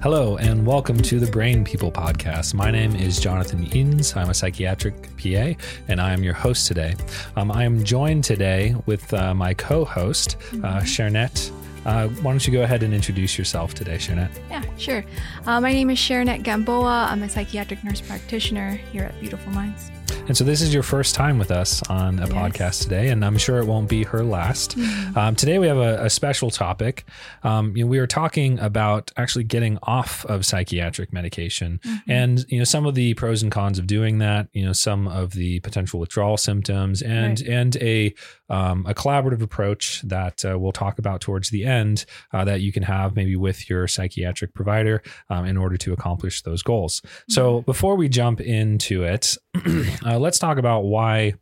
Hello, and welcome to the Brain People podcast. My name is Jonathan Edens. I'm a psychiatric PA, and I am your host today. Um, I am joined today with uh, my co host, uh, Charinette. Uh, why don't you go ahead and introduce yourself today, Charinette? Yeah, sure. Uh, my name is Charinette Gamboa. I'm a psychiatric nurse practitioner here at Beautiful Minds. And so this is your first time with us on a yes. podcast today, and I'm sure it won't be her last. Mm-hmm. Um, today we have a, a special topic. Um, you know, we are talking about actually getting off of psychiatric medication, mm-hmm. and you know some of the pros and cons of doing that. You know, some of the potential withdrawal symptoms, and right. and a um, a collaborative approach that uh, we'll talk about towards the end uh, that you can have maybe with your psychiatric provider um, in order to accomplish those goals. Mm-hmm. So before we jump into it, uh, let's talk about why.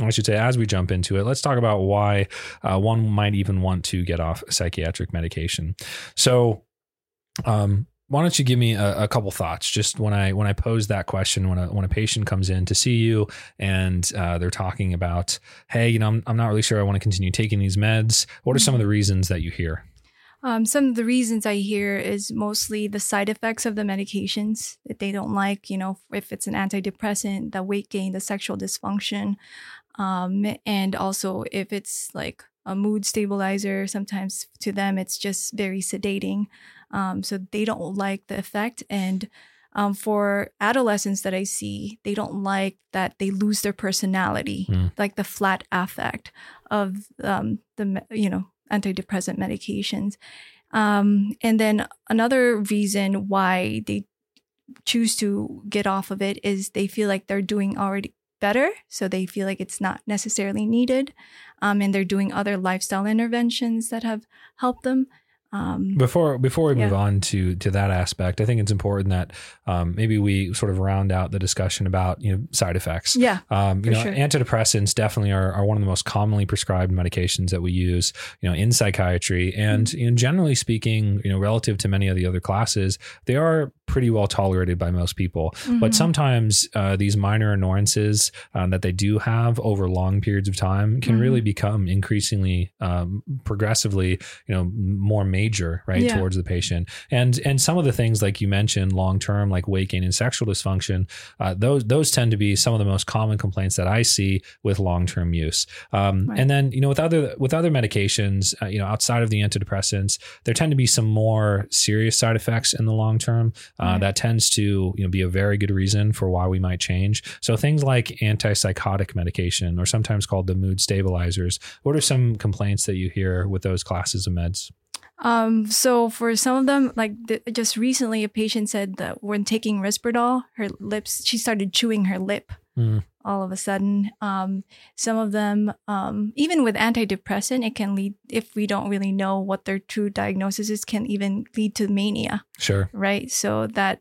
I should say, as we jump into it, let's talk about why uh, one might even want to get off psychiatric medication. So, um, why don't you give me a, a, couple thoughts just when I when I pose that question when a when a patient comes in to see you and uh, they're talking about hey you know I'm, I'm not really sure I want to continue taking these meds what are some of the reasons that you hear um, some of the reasons I hear is mostly the side effects of the medications that they don't like. You know, if it's an antidepressant, the weight gain, the sexual dysfunction, um, and also if it's like a mood stabilizer. Sometimes to them, it's just very sedating. Um, so they don't like the effect. And um, for adolescents that I see, they don't like that they lose their personality, mm. like the flat affect of um, the you know antidepressant medications. Um, and then another reason why they choose to get off of it is they feel like they're doing already better, so they feel like it's not necessarily needed, um, and they're doing other lifestyle interventions that have helped them. Um, before before we yeah. move on to to that aspect, I think it's important that um, maybe we sort of round out the discussion about you know side effects. Yeah, um, you know, sure. antidepressants definitely are, are one of the most commonly prescribed medications that we use, you know, in psychiatry, and mm-hmm. you know, generally speaking, you know, relative to many of the other classes, they are pretty well tolerated by most people. Mm-hmm. But sometimes uh, these minor annoyances uh, that they do have over long periods of time can mm-hmm. really become increasingly, um, progressively, you know, more major major right yeah. towards the patient and and some of the things like you mentioned long term like weight gain and sexual dysfunction uh, those those tend to be some of the most common complaints that I see with long term use um, right. and then you know with other with other medications uh, you know outside of the antidepressants there tend to be some more serious side effects in the long term uh, right. that tends to you know be a very good reason for why we might change so things like antipsychotic medication or sometimes called the mood stabilizers what are some complaints that you hear with those classes of meds um, so for some of them, like th- just recently, a patient said that when taking Risperdal, her lips, she started chewing her lip. Mm. All of a sudden, um, some of them, um, even with antidepressant, it can lead if we don't really know what their true diagnosis is, can even lead to mania. Sure. Right. So that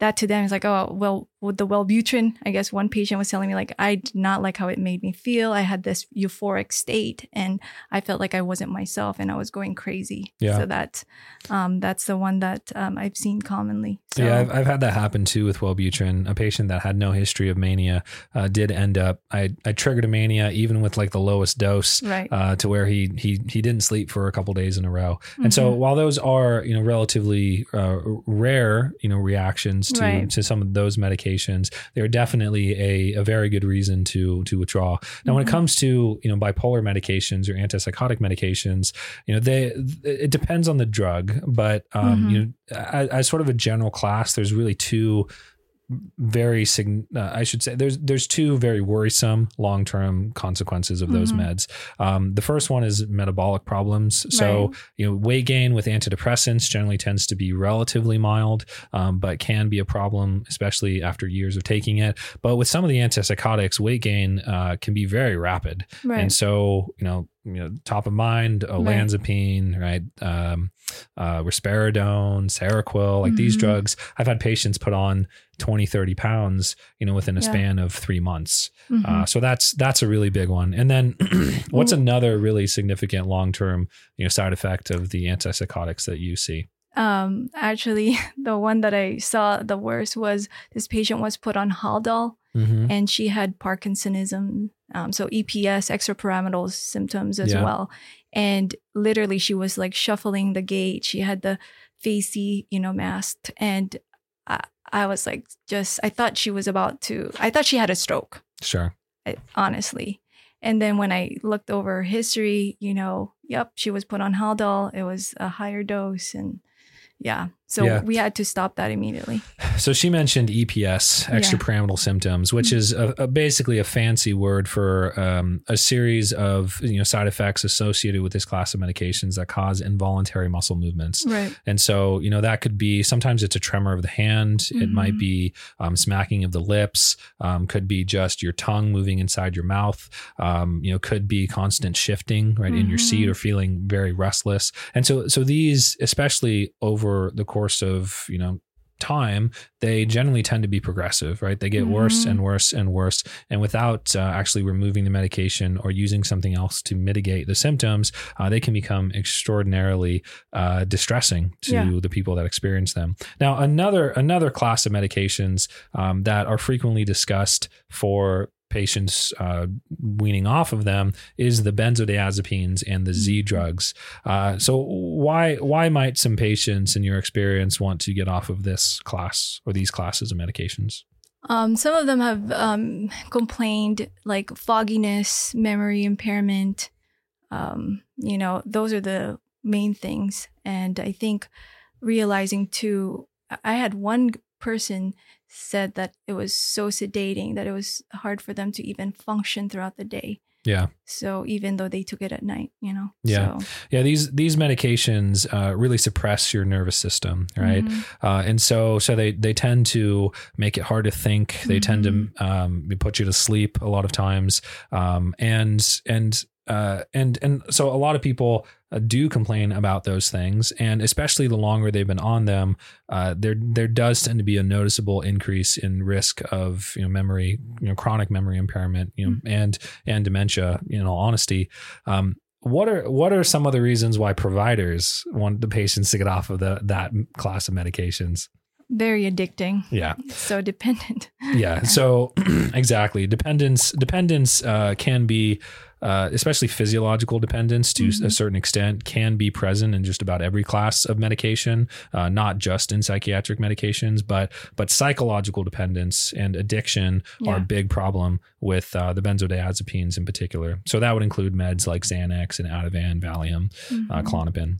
that to them is like, oh, well, with the Wellbutrin, I guess one patient was telling me like, I did not like how it made me feel. I had this euphoric state and I felt like I wasn't myself and I was going crazy. Yeah. So that, um, that's the one that um, I've seen commonly. So, yeah, I've, I've had that happen too with Wellbutrin. A patient that had no history of mania uh, did end up, I, I triggered a mania even with like the lowest dose right. uh, to where he, he, he didn't sleep for a couple days in a row. Mm-hmm. And so mm-hmm. while those are, you know, relatively uh, rare, you know, reactions to, right. to some of those medications, they're definitely a, a very good reason to to withdraw. Now, mm-hmm. when it mm-hmm. comes to you know bipolar medications or antipsychotic medications, you know they it depends on the drug, but um, mm-hmm. you know as, as sort of a general class, there's really two very uh, I should say there's there's two very worrisome long term consequences of those mm-hmm. meds. Um, the first one is metabolic problems. So right. you know weight gain with antidepressants generally tends to be relatively mild, um, but can be a problem, especially after years of taking it. But with some of the antipsychotics, weight gain uh, can be very rapid, right. and so you know you know top of mind olanzapine right, um, uh, risperidone seroquel like these Mhm. drugs i've had patients put on 20 30 pounds you know within a Yeah. span of three months Mhm. uh, so that's that's a really big one and then what's another really significant long-term you know side effect of the antipsychotics that you see Um, actually, the one that I saw the worst was this patient was put on Haldol mm-hmm. and she had Parkinsonism, um, so EPS, extrapyramidal symptoms as Yeah. well. And literally, she was like shuffling the gait. She had the facey, you know, masked, and I, I was like, just I thought she was about to. I thought she had a stroke. sure I- honestly. And then when I looked over her history, you know, yep, she was put on Haldol. It was a higher dose, and yeah, so Yeah. we had to stop that immediately. So she mentioned EPS, Yeah. extrapyramidal symptoms, which is a, a basically a fancy word for um, a series of you know side effects associated with this class of medications that cause involuntary muscle movements. Right. And so, you know, that could be sometimes it's a tremor of the hand. It Mhm. might be um, smacking of the lips. Um, could be just your tongue moving inside your mouth. Um, you know, could be constant shifting right in your seat Mhm. or feeling very restless. And so, so these, especially over the course of you know time, they generally tend to be progressive, right? They get worse Mhm. and worse and worse. And without uh, actually removing the medication or using something else to mitigate the symptoms, uh, they can become extraordinarily uh, distressing to Yeah. the people that experience them. Now, another another class of medications um, that are frequently discussed for patients uh, weaning off of them is the benzodiazepines and the Z Mhm. drugs. Uh, so why why might some patients, in your experience, want to get off of this class or these classes of medications? Um, some of them have um, complained like fogginess, memory impairment. Um, you know, those are the main things. And I think realizing too, I had one person said that it was so sedating that it was hard for them to even function throughout the day. Yeah. So even though they took it at night, you know. Yeah. So, Yeah, these these medications uh, really suppress your nervous system, right? mhm. Uh, and so so they they tend to make it hard to think. They tend to um, put you to sleep a lot of times, um, and and uh, and and so a lot of people uh, do complain about those things, and especially the longer they've been on them, uh, there there does tend to be a noticeable increase in risk of you know memory, you know chronic memory impairment, you know, and and dementia. In all honesty, um, what are what are some of the reasons why providers want the patients to get off of the that class of medications? Very addicting. Yeah, So dependent. yeah. So exactly, dependence dependence uh, can be. Uh, especially physiological dependence to a Mhm. certain extent can be present in just about every class of medication, uh, not just in psychiatric medications, but but psychological dependence and addiction are a big problem with uh, the benzodiazepines in particular. So that would include meds like Xanax and Ativan, Valium, uh, Mhm. Klonopin.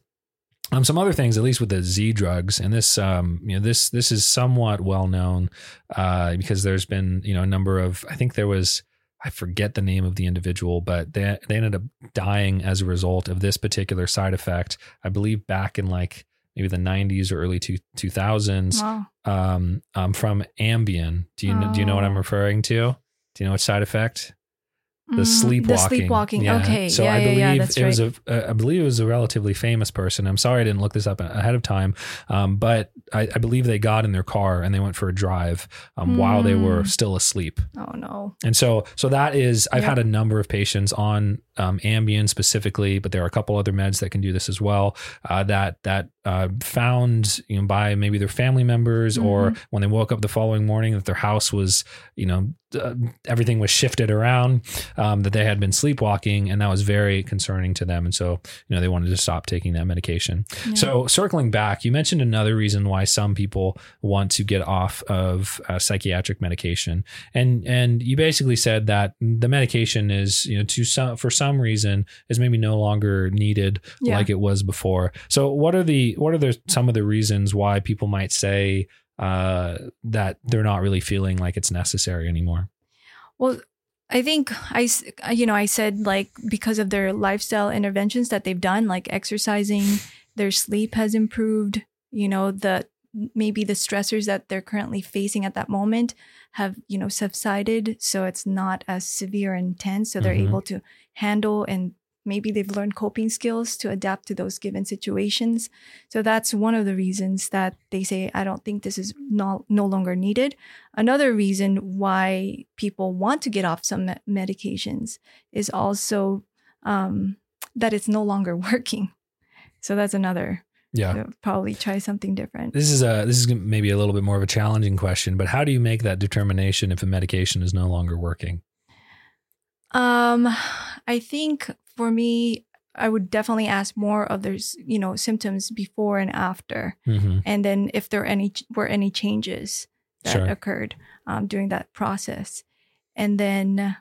Um, some other things, at least with the Z drugs, and this, um, you know, this this is somewhat well known uh, because there's been, you know, a number of. I think there was, I forget the name of the individual, but they they ended up dying as a result of this particular side effect. I believe back in like maybe the 90s or early two, 2000s Wow. um, um, from Ambien. Do you know, do you know what I'm Oh. referring to? Do you know what side effect? The Mm, sleepwalking. The sleepwalking. Yeah. Okay. So yeah, I believe yeah, it was right. a, uh, I believe it was a relatively famous person. I'm sorry I didn't look this up ahead of time, um, but I, I believe they got in their car and they went for a drive um, while they were Mm. still asleep. oh no. And so, so that is, I've had a number of patients on um, Ambien specifically, but there are a couple other meds that can do this as well. Uh, that that uh, found you know by maybe their family members or Mm-hmm. when they woke up the following morning that their house was you know uh, everything was shifted around, um, that they had been sleepwalking, and that was very concerning to them. And so you know they wanted to stop taking that medication. Yeah. So circling back, you mentioned another reason why some people want to get off of uh, psychiatric medication, and and you basically said that the medication is you know to some for some reason is maybe no longer needed Yeah. like it was before. So what are the what are the some of the reasons why people might say uh, that they're not really feeling like it's necessary anymore? Well, I think I, you know, I said like because of their lifestyle interventions that they've done, like exercising, their sleep has improved. You know, the maybe the stressors that they're currently facing at that moment have you know subsided, so it's not as severe and intense. So they're Mhm. able to handle and maybe they've learned coping skills to adapt to those given situations. So that's one of the reasons that they say, I don't think this is no, no longer needed. Another reason why people want to get off some me- medications is also um, that it's no longer working. So that's another. Yeah. So probably try something different. This is a this is maybe a little bit more of a challenging question, but how do you make that determination if a medication is no longer working? Um, I think for me, I would definitely ask more of there's you know symptoms before and after, Mm-hmm. and then if there any were any changes that Sure. occurred um, during that process, and then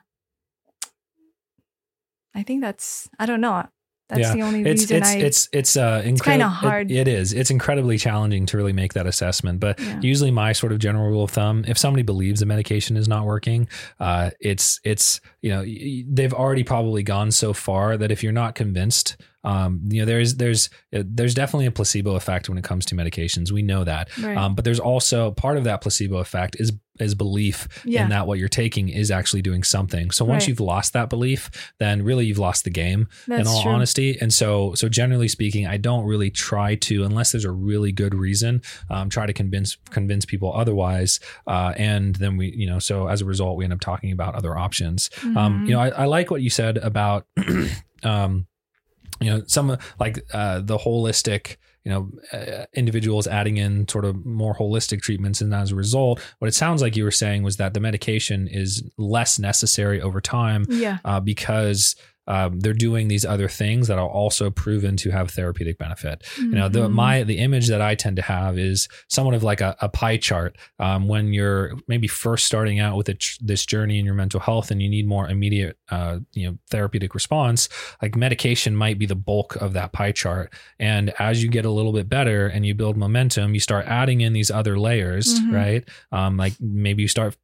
I think that's I don't know. That's Yeah, the only It's reason it's I. it's it's uh incredi- kinda it- hard. it is. It's incredibly challenging to really make that assessment. But Yeah. usually, my sort of general rule of thumb: if somebody believes the medication is not working, uh, it's it's you know they've already probably gone so far that if you're not convinced. Um, you know, there's there's uh, there's definitely a placebo effect when it comes to medications. We know that, right. um, but there's also part of that placebo effect is is belief yeah. in that what you're taking is actually doing something. So once Right. you've lost that belief, then really you've lost the game that's in all true. honesty. And so, so generally speaking, I don't really try to, unless there's a really good reason, um, try to convince convince people otherwise. Uh, and then we, you know, so as a result, we end up talking about other options. Um, Mhm. you know, I, I like what you said about, um, you know, some like uh, the holistic. You know, uh, individuals adding in sort of more holistic treatments, and as a result, what it sounds like you were saying was that the medication is less necessary over time yeah. uh, because um, they're doing these other things that are also proven to have therapeutic benefit. You know, the Mhm. my the image that I tend to have is somewhat of like a, a pie chart. Um, when you're maybe first starting out with a tr- this journey in your mental health, and you need more immediate, uh, you know, therapeutic response, like medication might be the bulk of that pie chart. And as you get a little bit better and you build momentum, you start adding in these other layers, Mhm. right? Um, like maybe you start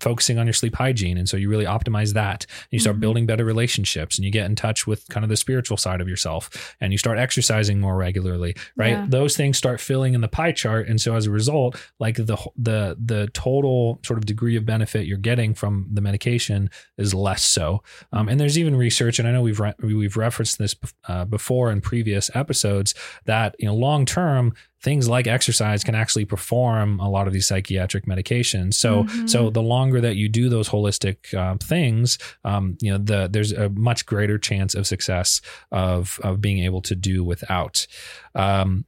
focusing on your sleep hygiene, and so you really optimize that. You start Mhm. building better relationships, and you get in touch with kind of the spiritual side of yourself, and you start exercising more regularly, right? Yeah. Those things start filling in the pie chart, and so as a result, like the the the total sort of degree of benefit you're getting from the medication is less so. Um, and there's even research, and I know we've re- we've referenced this uh, before in previous episodes that you know long term things like exercise can actually perform a lot of these psychiatric medications. So Mhm. so the longer that you do those holistic uh, things, um, you know the there's a much greater chance of success of of being able to do without. Um,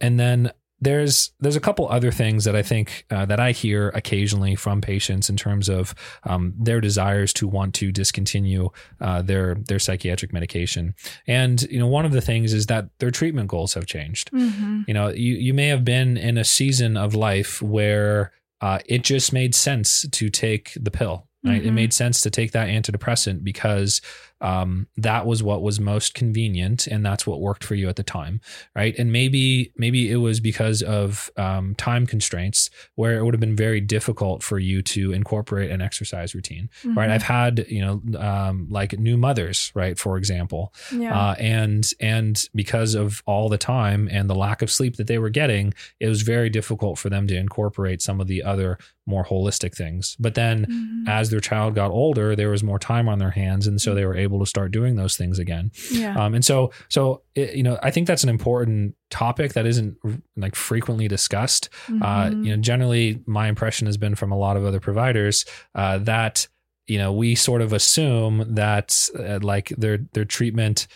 and then there's there's a couple other things that I think uh, that I hear occasionally from patients in terms of um, their desires to want to discontinue uh, their their psychiatric medication. And you know, one of the things is that their treatment goals have changed. Mhm. You know, you you may have been in a season of life where uh, it just made sense to take the pill. Right? It Mhm. made sense to take that antidepressant because um, that was what was most convenient, and that's what worked for you at the time, right? And maybe maybe it was because of um, time constraints where it would have been very difficult for you to incorporate an exercise routine, right? Mhm. I've had you know um, like new mothers, right, for example, yeah. uh, and and because of all the time and the lack of sleep that they were getting, it was very difficult for them to incorporate some of the other more holistic things. But then Mhm. as their child got older, there was more time on their hands, and so they were able to start doing those things again. yeah. Um, and so so it, you know I think that's an important topic that isn't like frequently discussed. Uh, Mhm. you know, generally my impression has been from a lot of other providers uh, that you know we sort of assume that uh, like their their treatment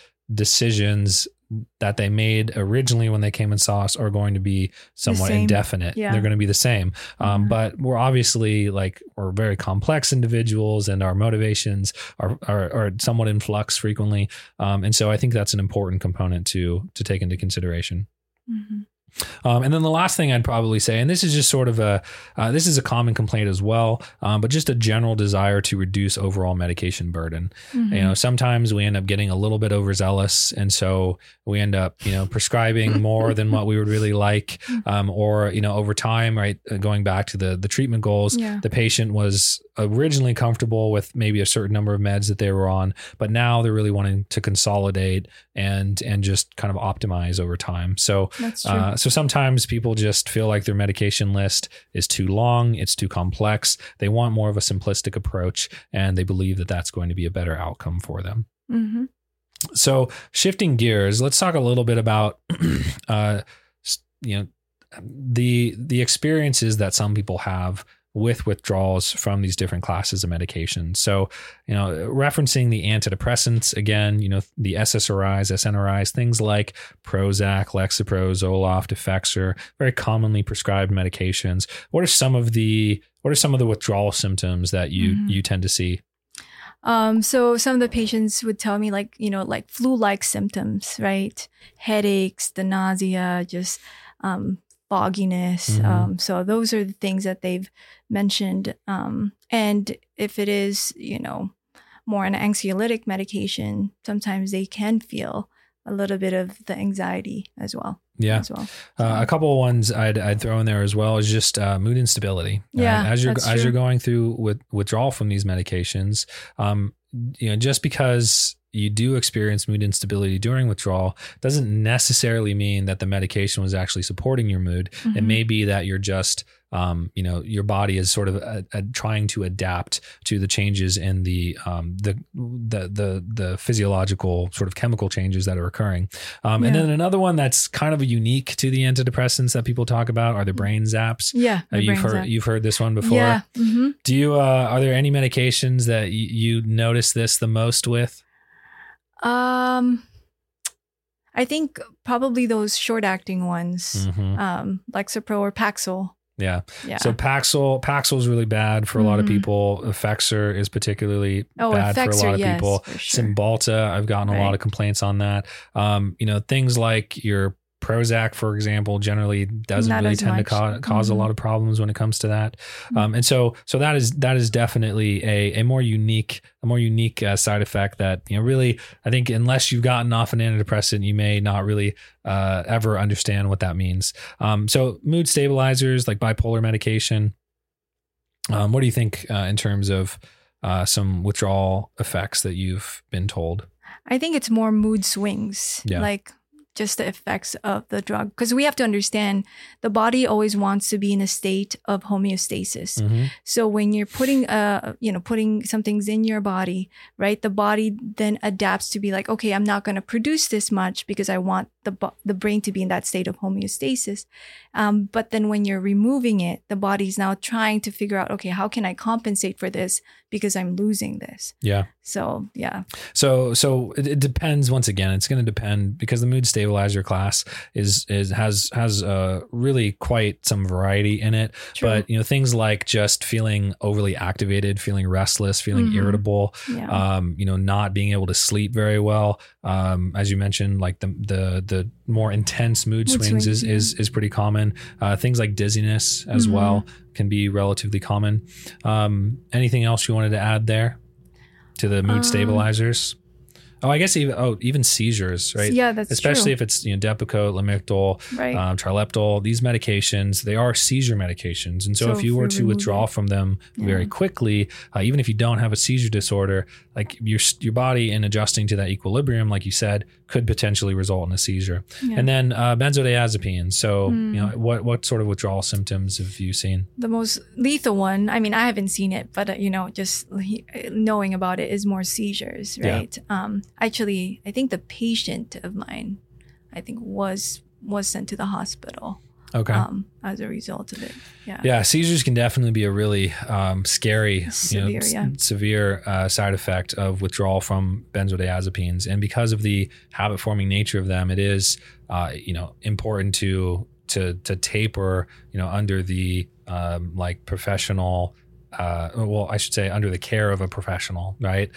decisions that they made originally when they came and saw us are going to be somewhat indefinite. Yeah. They're going to be the same. Um, Mhm. But we're obviously like we're very complex individuals, and our motivations are are, are somewhat in flux frequently. Um, and so I think that's an important component to to take into consideration. Mhm. Um, and then the last thing I'd probably say, and this is just sort of a, uh, this is a common complaint as well, um, but just a general desire to reduce overall medication burden. Mhm. You know, sometimes we end up getting a little bit overzealous, and so we end up, you know, prescribing more than what we would really like, um, or you know, over time, right, uh, going back to the the treatment goals, Yeah. the patient was originally comfortable with maybe a certain number of meds that they were on, but now they're really wanting to consolidate and and just kind of optimize over time. So. That's true. Uh, so sometimes people just feel like their medication list is too long, it's too complex. They want more of a simplistic approach, and they believe that that's going to be a better outcome for them. hmm So shifting gears, let's talk a little bit about, uh, you know, the the experiences that some people have with withdrawals from these different classes of medications. So, you know, referencing the antidepressants again, you know, the SSRIs, SNRIs, things like Prozac, Lexapro, Zoloft, Effexor, very commonly prescribed medications. What are some of the what are some of the withdrawal symptoms that you Mhm. you tend to see? Um, so some of the patients would tell me like, you know, like flu-like symptoms, right? Headaches, the nausea, just um, fogginess. Mhm. Um, so those are the things that they've mentioned. Um, and if it is, you know, more an anxiolytic medication, sometimes they can feel a little bit of the anxiety as well. Yeah. As well. Uh, a couple of ones I'd, I'd throw in there as well is just uh, mood instability. Uh, Yeah, as you're as true. you're going through with withdrawal from these medications, um, you know, just because you do experience mood instability during withdrawal doesn't necessarily mean that the medication was actually supporting your mood. It Mhm. may be that you're just um, you know your body is sort of uh uh trying to adapt to the changes in the um, the the the the physiological sort of chemical changes that are occurring. Um, And then another one that's kind of unique to the antidepressants that people talk about are the brain zaps. Yeah. Uh, you've heard zap. you've heard this one before. Yeah. hmm Do you uh, are there any medications that y- you notice this the most with? Um, I think probably those short acting ones, Mhm. um, Lexapro or Paxil. Yeah. Yeah. So Paxil Paxil is really bad for a lot of Mhm. people. Effexor is particularly oh, bad for a lot of yes, people. sure. Cymbalta, I've gotten a lot of complaints on that. Um, you know, things like your Prozac, for example, generally doesn't Not really tend much. to ca- cause a Mhm. lot of problems when it comes to that. Um, and so, so that is that is definitely a, a more unique a more unique uh, side effect that you know really I think unless you've gotten off an antidepressant, you may not really uh, ever understand what that means. Um, so mood stabilizers like bipolar medication. Um, what do you think uh, in terms of uh, some withdrawal effects that you've been told? I think it's more mood swings, Yeah. like just the effects of the drug. Because we have to understand the body always wants to be in a state of homeostasis. Mhm. So when you're putting uh you know putting some things in your body, right? The body then adapts to be like, okay, I'm not going to produce this much because I want the the brain to be in that state of homeostasis. Um, but then when you're removing it, the body's now trying to figure out, okay, how can I compensate for this because I'm losing this? Yeah. So yeah, So so it, it depends. Once again, it's going to depend because the mood stabilizer class is is has has uh, really quite some variety in it. True. But you know things like just feeling overly activated, feeling restless, feeling Mhm. irritable, yeah, um, you know, not being able to sleep very well. Um, as you mentioned, like the the the more intense mood, Mood swings, swings, is, yeah. is is pretty common. Uh, things like dizziness as Mhm. well can be relatively common. Um, anything else you wanted to add there to the mood Um, stabilizers? Oh, I guess even oh even seizures, right? yeah, that's Especially true. if it's you know Depakote, Lamictal, right. um, trileptal, these medications, they are seizure medications. And so, So if you if were to withdraw it- from them very quickly, uh, even if you don't have a seizure disorder, like your your body in adjusting to that equilibrium, like you said, could potentially result in a seizure. Yeah. And then uh, benzodiazepines. So, Mm. you know, what what sort of withdrawal symptoms have you seen? the most lethal one i mean i haven't seen it but uh, you know just knowing about it is more seizures Yeah. right um actually i think the patient of mine i think was was sent to the hospital Okay. um as a result of it yeah Yeah, seizures can definitely be a really um, scary, you know, Severe, s- severe uh, side effect of withdrawal from benzodiazepines, and because of the habit-forming nature of them, it is, uh, you know, important to to to taper, you know, under the um, like professional. Uh, well, I should say under the care of a professional, right?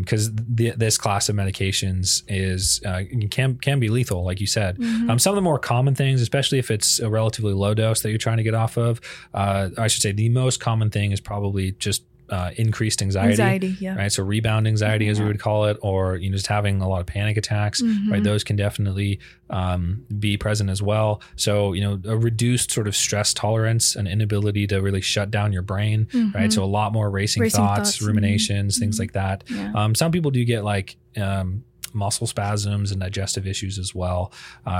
Because this class of medications is uh, can can be lethal, like you said. Mhm. Um, some of the more common things, especially if it's a relatively low dose that you're trying to get off of, uh, I should say the most common thing is probably just uh, increased anxiety, anxiety yeah right? So rebound anxiety, as we would call it, or you know, just having a lot of panic attacks, right? Mhm. Those can definitely um, be present as well. So you know, a reduced sort of stress tolerance, an inability to really shut down your brain, right? Mhm. So a lot more racing, Racing thoughts, thoughts, mhm. ruminations, things Mhm. like that. yeah. Um, some people do get like um, muscle spasms and digestive issues as well,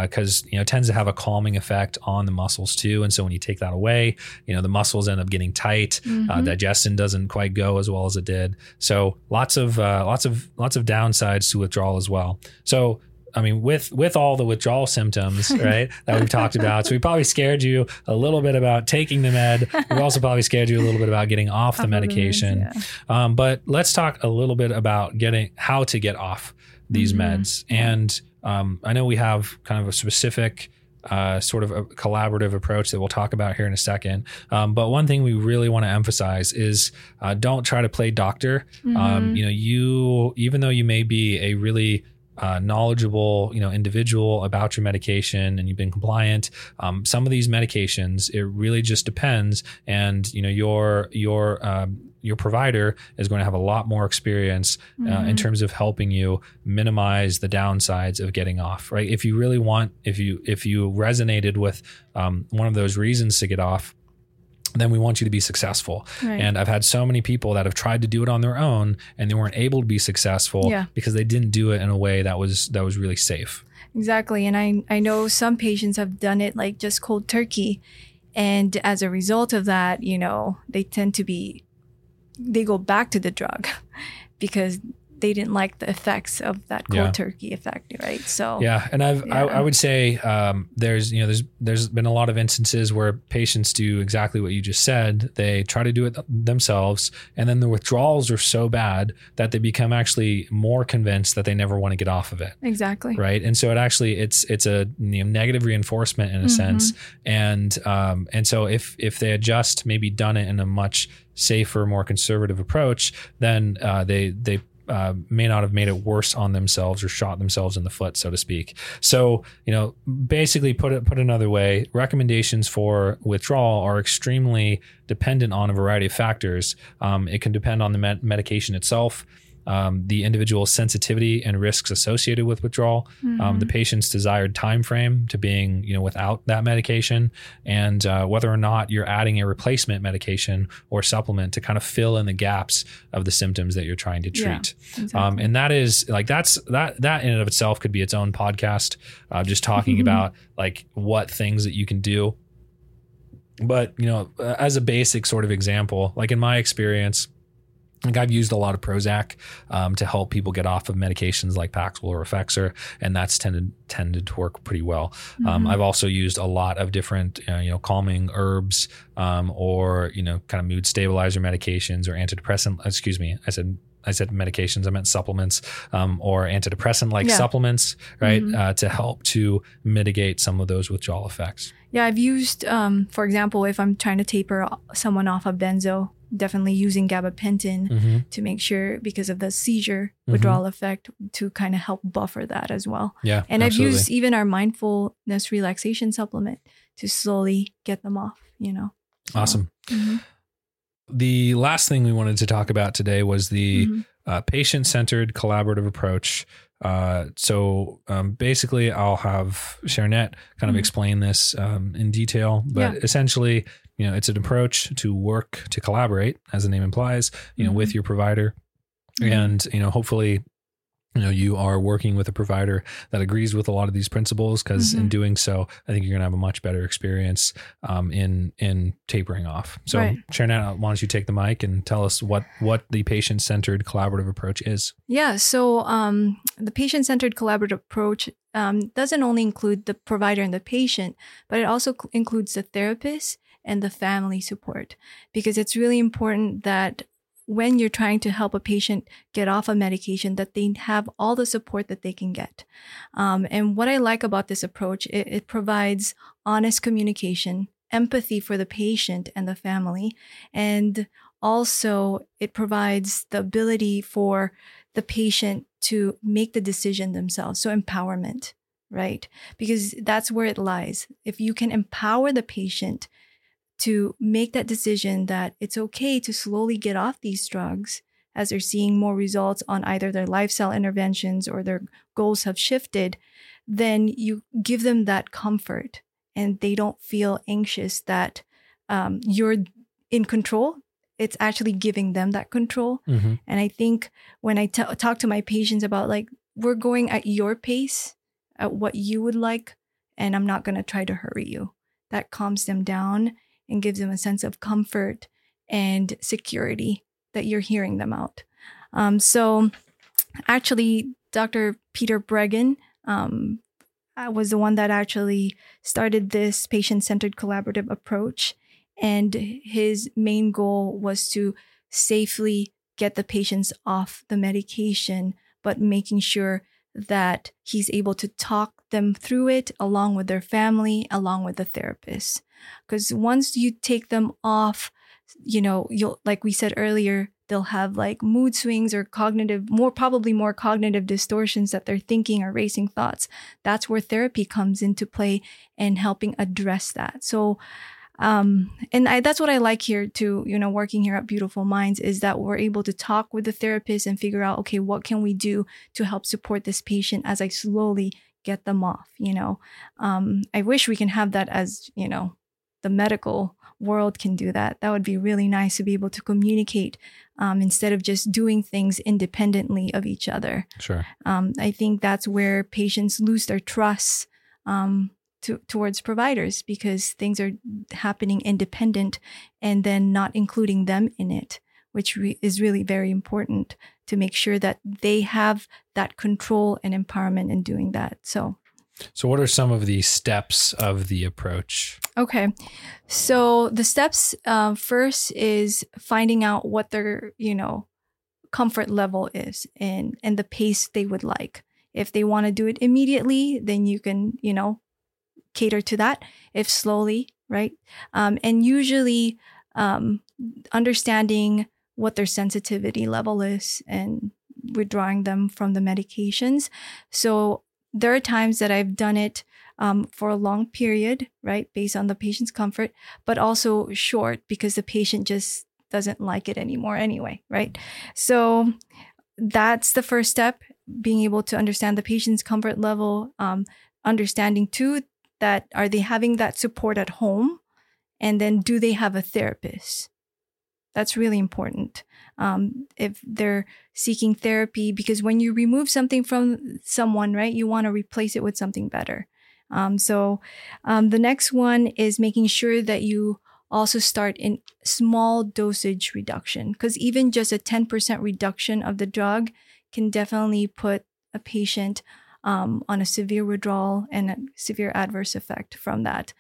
because uh, you know it tends to have a calming effect on the muscles too. And so when you take that away, you know the muscles end up getting tight. Uh, mm-hmm. Uh, digestion doesn't quite go as well as it did. So lots of uh, lots of lots of downsides to withdrawal as well. So I mean, with with all the withdrawal symptoms, right, that we've talked about, so we probably scared you a little bit about taking the med. We've also probably scared you a little bit about getting off the medication. yeah. um, but let's talk a little bit about getting how to get off these mm-hmm. meds. And um, I know we have kind of a specific. Uh, sort of a collaborative approach that we'll talk about here in a second. Um, but one thing we really want to emphasize is uh, don't try to play doctor. Um, mm-hmm. you know, you even though you may be a really uh, knowledgeable, you know, individual about your medication and you've been compliant. Um, some of these medications, it really just depends, and you know, your your um, your provider is going to have a lot more experience uh, mm-hmm. in terms of helping you minimize the downsides of getting off. Right? If you really want, if you if you resonated with um, one of those reasons to get off, then we want you to be successful. Right. And I've had so many people that have tried to do it on their own and they weren't able to be successful yeah. because they didn't do it in a way that was that was really safe. Exactly. And I I know some patients have done it like just cold turkey and as a result of that, you know, they tend to be they go back to the drug because they didn't like the effects of that cold yeah. turkey effect, right? So yeah, and I've yeah. I, I, would say um, there's you know there's there's been a lot of instances where patients do exactly what you just said. They try to do it themselves, and then the withdrawals are so bad that they become actually more convinced that they never want to get off of it. Exactly. Right, and so it actually it's it's a you know, negative reinforcement in a mm-hmm. sense, and um, and so if if they had just maybe done it in a much safer, more conservative approach, then uh, they they uh, may not have made it worse on themselves or shot themselves in the foot, so to speak. So, you know, basically, put it put another way, recommendations for withdrawal are extremely dependent on a variety of factors. Um, it can depend on the med- medication itself um, the individual sensitivity and risks associated with withdrawal, mm-hmm. um, the mm-hmm. patient's desired time frame to being you know without that medication, and uh, whether or not you're adding a replacement medication or supplement to kind of fill in the gaps of the symptoms that you're trying to treat. Yeah, exactly. um, and that is like that's that that in and of itself could be its own podcast, uh, just talking mm-hmm. about like what things that you can do. But you know, as a basic sort of example, like in my experience like I've used a lot of Prozac um, to help people get off of medications like Paxil or Effexor, and that's tended tended to work pretty well. Um, mm-hmm. Um, I've also used a lot of different uh, you know calming herbs um, or you know kind of mood stabilizer medications or antidepressant. Excuse me, I said I said medications, I meant supplements um, or antidepressant like yeah. supplements, right, mm-hmm. uh, to help to mitigate some of those withdrawal effects. Yeah, I've used, um, for example, if I'm trying to taper someone off of benzo, definitely using gabapentin mm-hmm. to make sure because of the seizure mm-hmm. withdrawal effect to kind of help buffer that as well. Yeah. And absolutely. I've used even our mindfulness relaxation supplement to slowly get them off, you know. So, awesome. Mm-hmm. The last thing we wanted to talk about today was the mm-hmm. uh, patient centered collaborative approach. Uh, so um, basically, I'll have Charinette kind of mm-hmm. explain this um, in detail, but yeah. essentially, you know, it's an approach to work to collaborate, as the name implies, you know, mm-hmm. with your provider, mm-hmm. and you know, hopefully, you know, you are working with a provider that agrees with a lot of these principles. Because mm-hmm. in doing so, I think you're going to have a much better experience um, in in tapering off. So, right. Sharon, why don't you take the mic and tell us what what the patient centered collaborative approach is? Yeah. So, um, the patient centered collaborative approach um, doesn't only include the provider and the patient, but it also cl- includes the therapist and the family support. Because it's really important that when you're trying to help a patient get off a medication that they have all the support that they can get. Um, and what i like about this approach it, it provides honest communication empathy for the patient and the family and also it provides the ability for the patient to make the decision themselves so empowerment right? Because that's where it lies. If you can empower the patient to make that decision that it's okay to slowly get off these drugs as they're seeing more results on either their lifestyle interventions or their goals have shifted, then you give them that comfort and they don't feel anxious that um, you're in control. It's actually giving them that control. Mm-hmm. And I think when I t- talk to my patients about like we're going at your pace, at what you would like, and I'm not going to try to hurry you. That calms them down and gives them a sense of comfort and security that you're hearing them out. Um, so, actually, Dr. Peter Breggin um, was the one that actually started this patient centered collaborative approach. And his main goal was to safely get the patients off the medication, but making sure that he's able to talk them through it along with their family, along with the therapist. Because once you take them off, you know, you'll, like we said earlier, they'll have like mood swings or cognitive, more probably more cognitive distortions that they're thinking or racing thoughts. That's where therapy comes into play and helping address that. So, um, and I, that's what I like here too, you know, working here at Beautiful Minds is that we're able to talk with the therapist and figure out, okay, what can we do to help support this patient as I slowly get them off, you know? Um, I wish we can have that as, you know, the medical world can do that. That would be really nice to be able to communicate um, instead of just doing things independently of each other. Sure. Um, I think that's where patients lose their trust um, to, towards providers because things are happening independent and then not including them in it, which re- is really very important to make sure that they have that control and empowerment in doing that. So, so what are some of the steps of the approach? Okay, so the steps uh, first is finding out what their you know comfort level is and and the pace they would like. If they want to do it immediately, then you can you know cater to that if slowly, right? Um, and usually um, understanding what their sensitivity level is and withdrawing them from the medications. So there are times that I've done it um, for a long period, right, based on the patient's comfort, but also short because the patient just doesn't like it anymore anyway, right? So that's the first step being able to understand the patient's comfort level, um, understanding too that are they having that support at home? And then do they have a therapist? That's really important. Um, if they're seeking therapy because when you remove something from someone right you want to replace it with something better. Um, so um, the next one is making sure that you also start in small dosage reduction because even just a 10% reduction of the drug can definitely put a patient um, on a severe withdrawal and a severe adverse effect from that.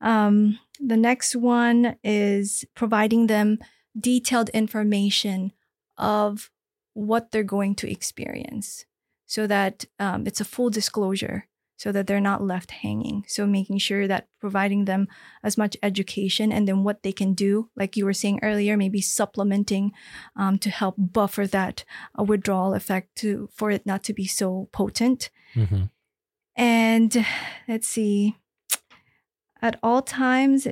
Um, the next one is providing them detailed information of what they're going to experience so that um, it's a full disclosure so that they're not left hanging. So making sure that providing them as much education and then what they can do, like you were saying earlier, maybe supplementing um, to help buffer that uh, withdrawal effect to for it not to be so potent. Mm-hmm. And let's see, at all times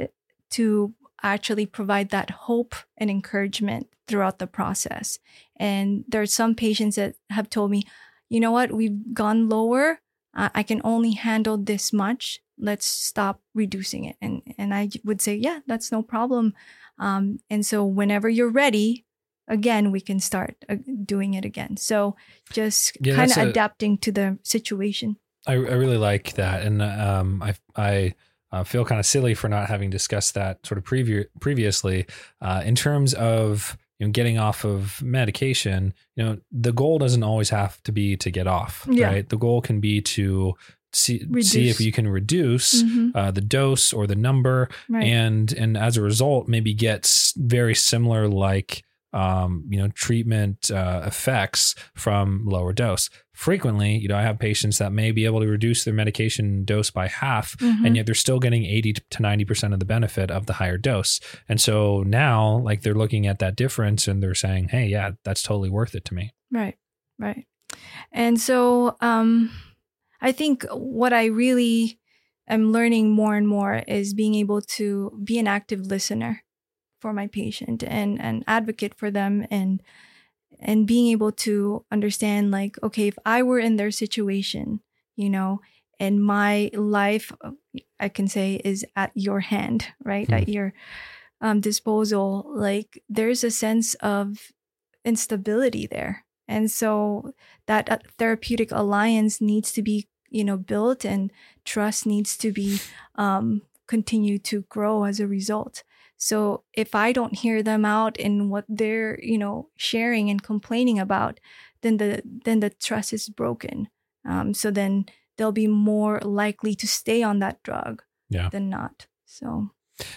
to actually provide that hope and encouragement throughout the process. And there are some patients that have told me, you know what, we've gone lower uh, I can only handle this much. Let's stop reducing it. And and I would say, yeah, that's no problem. Um, and so whenever you're ready, again, we can start uh, doing it again. So just yeah, kind of adapting to the situation. I, I really like that, and um, I I. Uh, feel kind of silly for not having discussed that sort of previ- previously. Uh, in terms of you know, getting off of medication, you know, the goal doesn't always have to be to get off, yeah. right? The goal can be to see reduce. see if you can reduce mm-hmm. uh, the dose or the number, right. and and as a result, maybe get very similar like um, you know, treatment uh, effects from lower dose. Frequently, you know, I have patients that may be able to reduce their medication dose by half, mm-hmm. and yet they're still getting 80 to 90% of the benefit of the higher dose. And so now, like, they're looking at that difference and they're saying, hey, yeah, that's totally worth it to me. Right, right. And so um, I think what I really am learning more and more is being able to be an active listener for my patient and and advocate for them and and being able to understand like okay if i were in their situation you know and my life i can say is at your hand right mm. at your um, disposal like there's a sense of instability there And so that uh, therapeutic alliance needs to be, you know, built and trust needs to be um, continue to grow as a result. So if I don't hear them out in what they're, you know, sharing and complaining about, then the then the trust is broken. Um, so then they'll be more likely to stay on that drug yeah. than not. So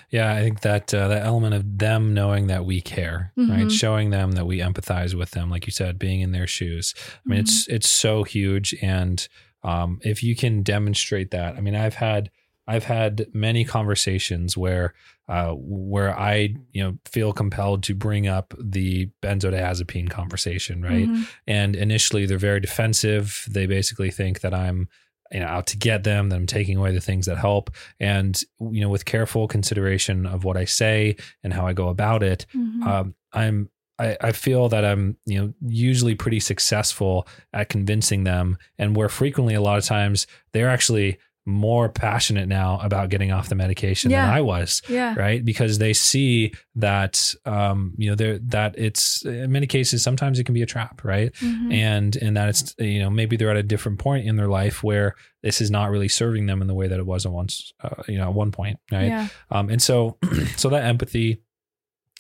yeah, I think that uh, that element of them knowing that we care, mm-hmm. right, showing them that we empathize with them, like you said, being in their shoes. I mean, mm-hmm. it's it's so huge, and um, if you can demonstrate that, I mean, I've had I've had many conversations where uh, where I you know feel compelled to bring up the benzodiazepine conversation, right? Mm-hmm. And initially they're very defensive. They basically think that I'm you know out to get them that i'm taking away the things that help and you know with careful consideration of what i say and how i go about it mm-hmm. um, i'm I, I feel that I'm, you know, usually pretty successful at convincing them, and where frequently a lot of times they're actually more passionate now about getting off the medication yeah. than I was. Yeah. Right. Because they see that, um, you know, there that it's in many cases, sometimes it can be a trap. Right. Mm-hmm. And, and that it's, you know, maybe they're at a different point in their life where this is not really serving them in the way that it was at once, uh, you know, at one point. Right. Yeah. Um, and so, so that empathy,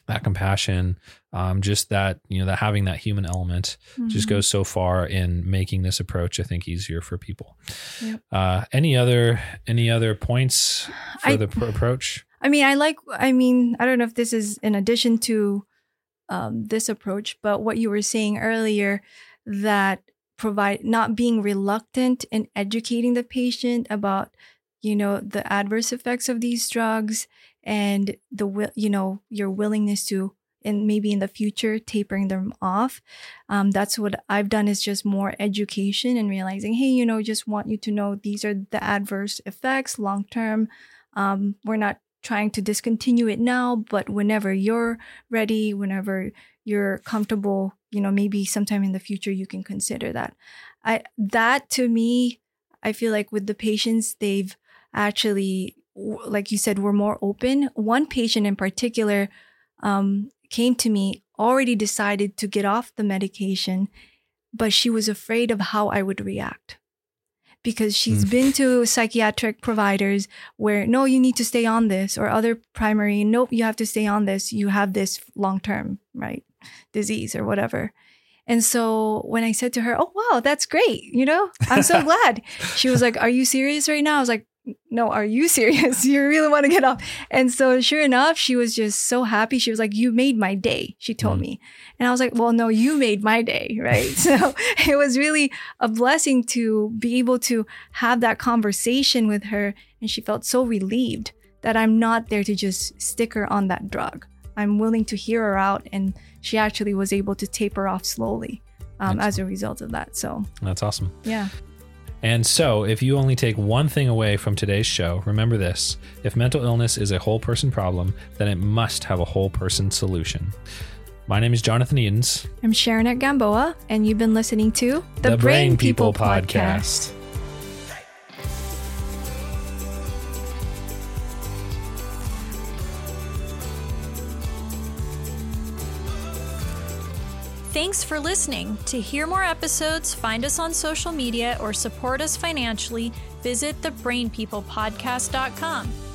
that compassion, um, just that you know that having that human element mm-hmm. just goes so far in making this approach, I think, easier for people. Yep. Uh, any other any other points for I, the pr- approach? I mean, I like. I mean, I don't know if this is in addition to um, this approach, but what you were saying earlier that provide not being reluctant in educating the patient about you know the adverse effects of these drugs and the will you know your willingness to and maybe in the future tapering them off. Um, that's what i've done is just more education and realizing hey you know just want you to know these are the adverse effects long term. Um, we're not trying to discontinue it now but whenever you're ready whenever you're comfortable you know maybe sometime in the future you can consider that. I that to me i feel like with the patients they've actually like you said, were more open. One patient in particular um, came to me already decided to get off the medication, but she was afraid of how I would react because she's mm. been to psychiatric providers where no you need to stay on this or other primary nope you have to stay on this you have this long term right disease or whatever and so when i said to her oh wow that's great you know i'm so glad she was like are you serious right now i was like no, are you serious? you really want to get off? And so, sure enough, she was just so happy. She was like, You made my day, she told mm. me. And I was like, Well, no, you made my day, right? so, it was really a blessing to be able to have that conversation with her. And she felt so relieved that I'm not there to just stick her on that drug. I'm willing to hear her out. And she actually was able to taper off slowly. Um, as a result of that. So that's awesome. Yeah. And so, if you only take one thing away from today's show, remember this if mental illness is a whole person problem, then it must have a whole person solution. My name is Jonathan Edens. I'm Charinette Gamboa, and you've been listening to the, the Brain, Brain, People, People Podcast. Podcast. Thanks for listening. To hear more episodes, find us on social media, or support us financially, visit thebrainpeoplepodcast.com.